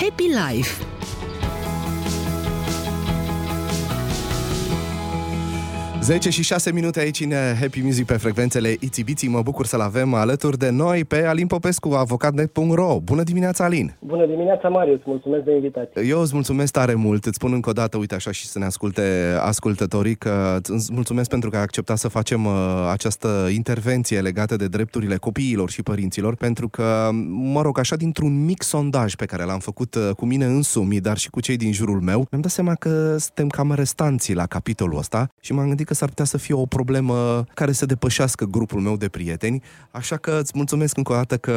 Happy Life Zece și 6 minute aici în Happy Music pe frecvențele Itibiții. Mă bucur să-l avem alături de noi pe Alin Popescu, avocatnet.ro. Bună dimineața, Alin! Bună dimineața, Marius! Mulțumesc de invitație! Eu îți mulțumesc tare mult. Îți spun încă o dată, uite așa și să ne asculte ascultătorii, că îți mulțumesc pentru că ai acceptat să facem uh, această intervenție legată de drepturile copiilor și părinților, pentru că, mă rog, așa dintr-un mic sondaj pe care l-am făcut uh, cu mine însumi, dar și cu cei din jurul meu, mi-am dat seama că suntem cam restanții la capitolul ăsta și m-am gândit că s-ar putea să fie o problemă care să depășească grupul meu de prieteni, așa că îți mulțumesc încă o dată că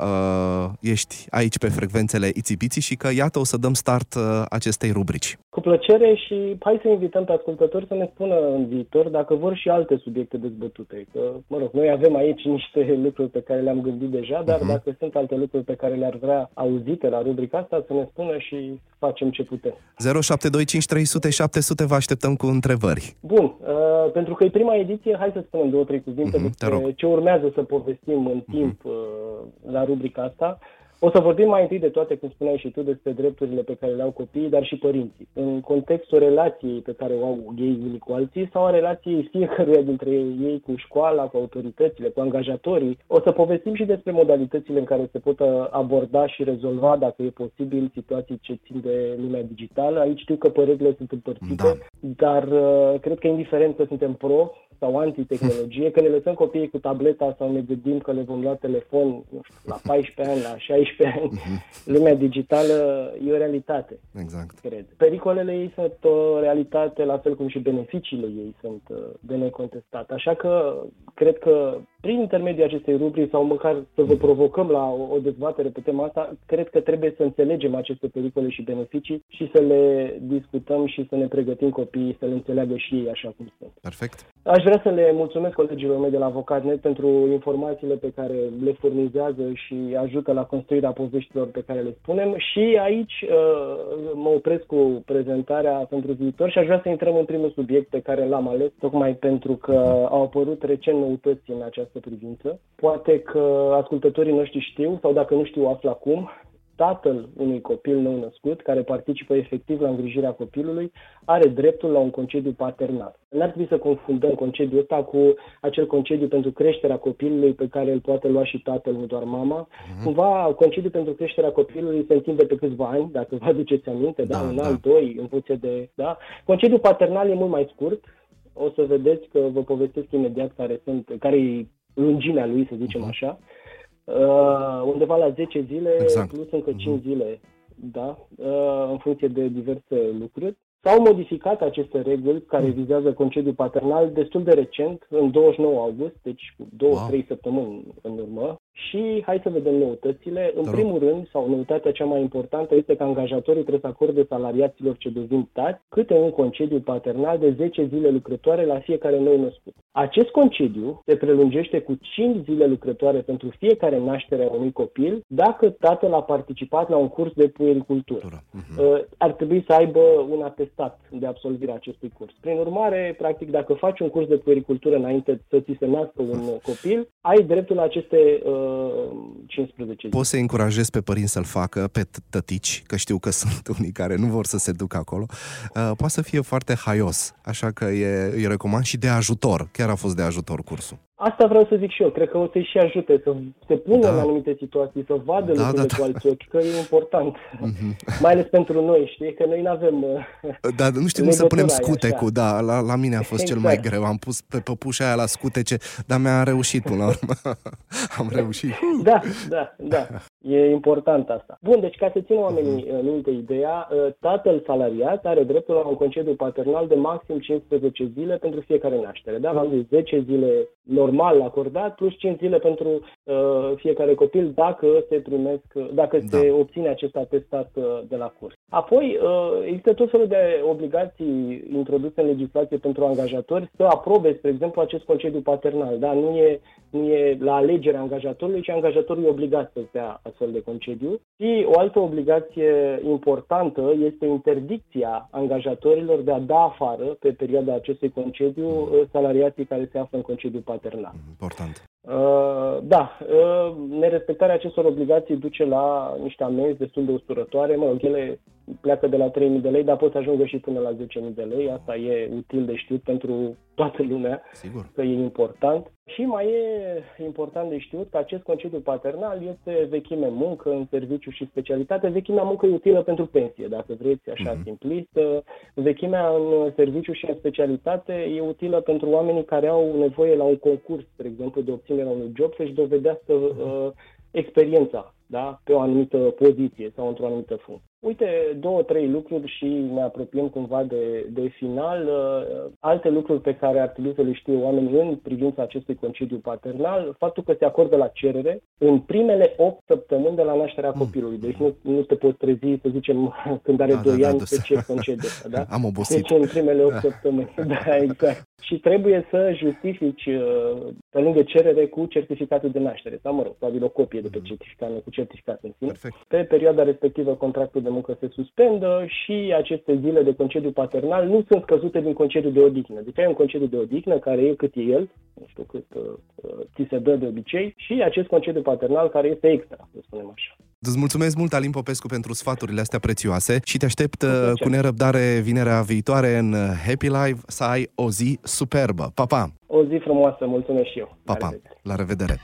uh, ești aici pe frecvențele Itibiții și că iată o să dăm start uh, acestei rubrici. Cu plăcere și hai să invităm pe ascultători să ne spună în viitor dacă vor și alte subiecte dezbătute. Că, mă rog, noi avem aici niște lucruri pe care le-am gândit deja, dar uh-huh. dacă sunt alte lucruri pe care le-ar vrea auzite la rubrica asta, să ne spună și facem ce putem. 0725300700 vă așteptăm cu întrebări. Bun, uh, pentru că e prima ediție, hai să spunem două, trei cuvinte uh-huh, despre ce urmează să povestim în uh-huh. timp uh, la rubrica asta. O să vorbim mai întâi de toate, cum spuneai și tu, despre drepturile pe care le au copiii, dar și părinții. În contextul relației pe care o au ei unii cu alții sau a relației fiecăruia dintre ei cu școala, cu autoritățile, cu angajatorii. O să povestim și despre modalitățile în care se pot aborda și rezolva, dacă e posibil, situații ce țin de lumea digitală. Aici știu că părerile sunt împărțite, da. dar uh, cred că indiferent că suntem pro sau antitehnologie, că ne lăsăm copiii cu tableta sau ne gândim că le vom lua telefon nu știu, la 14 ani, la 16 ani, mhm. lumea digitală e o realitate. Exact. Cred. Pericolele ei sunt o realitate, la fel cum și beneficiile ei sunt uh, de necontestat. Așa că cred că prin intermediul acestei rubrici sau măcar să vă provocăm la o, o dezbatere pe tema asta, cred că trebuie să înțelegem aceste pericole și beneficii și să le discutăm și să ne pregătim copiii să le înțeleagă și ei așa cum sunt. Perfect. Aș vrea să le mulțumesc colegilor mei de la Avocatnet pentru informațiile pe care le furnizează și ajută la construirea poveștilor pe care le spunem și aici uh, mă opresc cu prezentarea pentru viitor și aș vrea să intrăm în primul subiect pe care l-am ales, tocmai pentru că au apărut recent noutăți în această privință. Poate că ascultătorii noștri știu sau dacă nu știu află acum, tatăl unui copil nou născut, care participă efectiv la îngrijirea copilului, are dreptul la un concediu paternal. N-ar trebui să confundăm concediul ăsta cu acel concediu pentru creșterea copilului pe care îl poate lua și tatăl, nu doar mama. Uh-huh. Cumva, concediul pentru creșterea copilului se întinde pe câțiva ani, dacă vă aduceți aminte, da, da un da. an, doi, în funcție de... Da? Concediul paternal e mult mai scurt, o să vedeți că vă povestesc imediat care sunt, care e lungimea lui, să zicem uh-huh. așa uh, undeva la 10 zile exact. plus încă 5 uh-huh. Mhm. zile, da, uh, în funcție de diverse lucruri. S-au modificat aceste reguli care uh-huh. vizează concediul paternal destul de recent, în 29 august, deci cu 2-3 wow. săptămâni în urmă. Și hai să vedem noutățile. În primul rând, sau noutatea cea mai importantă este că angajatorii trebuie să acorde salariaților ce devin tați câte un concediu paternal de 10 zile lucrătoare la fiecare nou născut. Acest concediu se prelungește cu 5 zile lucrătoare pentru fiecare naștere a unui copil dacă tatăl a participat la un curs de puericultură. Uh-huh. Ar trebui să aibă un atestat de absolvire a acestui curs. Prin urmare, practic, dacă faci un curs de puericultură înainte să ți se nască un copil, ai dreptul la aceste uh, 15 zile. Poți să încurajezi pe părinți să-l facă, pe tătici, că știu că sunt unii care nu vor să se ducă acolo. Uh, poate să fie foarte haios, așa că e, îi recomand și de ajutor. Chiar a fost de ajutor cursul. Asta vreau să zic și eu. Cred că o să-i și ajute să se pună da. în anumite situații, să vadă da, lucrurile da, da. cu alți ochi, că e important. Mm-hmm. Mai ales pentru noi, știi? Că noi nu avem Da, nu știm cum să punem scutecul, da. La, la mine a fost exact. cel mai exact. greu. Am pus pe păpușa aia la scutece, dar mi-a reușit până la urmă. Am reușit. Da, da, da. E important asta. Bun, deci ca să țin oamenii uh-huh. în minte ideea, uh, tatăl salariat are dreptul la un concediu paternal de maxim 15 zile pentru fiecare naștere. Da, v-am zis 10 zile normal acordat, plus 5 zile pentru uh, fiecare copil dacă se primesc, dacă da. se obține acest atestat uh, de la curs. Apoi, uh, există tot felul de obligații introduse în legislație pentru angajatori să aprobe, spre exemplu, acest concediu paternal. Da? Nu, e, nu e la alegerea angajatorului, ci angajatorul e obligat să dea astfel de concediu. Și o altă obligație importantă este interdicția angajatorilor de a da afară pe perioada acestui concediu mm. salariații care se află în concediu paternal. Important. Uh, da, uh, nerespectarea acestor obligații duce la niște amenzi destul de usturătoare. Mă rog, ele pleacă de la 3.000 de lei, dar pot să ajungă și până la 10.000 de lei. Asta e util de știut pentru toată lumea, Sigur. că e important. Și mai e important de știut că acest concediu paternal este vechime muncă în serviciu și specialitate. Vechimea muncă e utilă pentru pensie, dacă vreți, așa mm-hmm. simplist. Vechimea în serviciu și în specialitate e utilă pentru oamenii care au nevoie la un concurs, de exemplu, de obținerea unui job, să-și dovedească uh, experiența da? pe o anumită poziție sau într-o anumită funcție. Uite, două, trei lucruri și ne apropiem cumva de, de final. Uh, alte lucruri pe care ar trebui să le știe oamenii în privința acestui concediu paternal, faptul că se acordă la cerere în primele 8 săptămâni de la nașterea mm. copilului. Deci nu, nu te poți trezi, să zicem, când are da, 2 da, ani, da, pe ce concediu. Da? Am obosit. Deci în primele 8 da. săptămâni. Da, exact. Și trebuie să justifici uh, pe lângă cerere cu certificatul de naștere. Sau, mă rog, probabil o copie de pe mm. certificat, cu certificat în sine. Perfect. Pe perioada respectivă contractul de muncă se suspendă și aceste zile de concediu paternal nu sunt scăzute din concediu de odihnă. Deci ai un concediu de odihnă care e cât e el, nu știu cât uh, uh, ți se dă de obicei, și acest concediu paternal care este extra, să spunem așa. Îți mulțumesc mult, Alin Popescu, pentru sfaturile astea prețioase și te aștept uh, cu nerăbdare vinerea viitoare în uh, Happy Live să ai o zi superbă. Pa, pa! O zi frumoasă, mulțumesc și eu. Pa, pa! La revedere!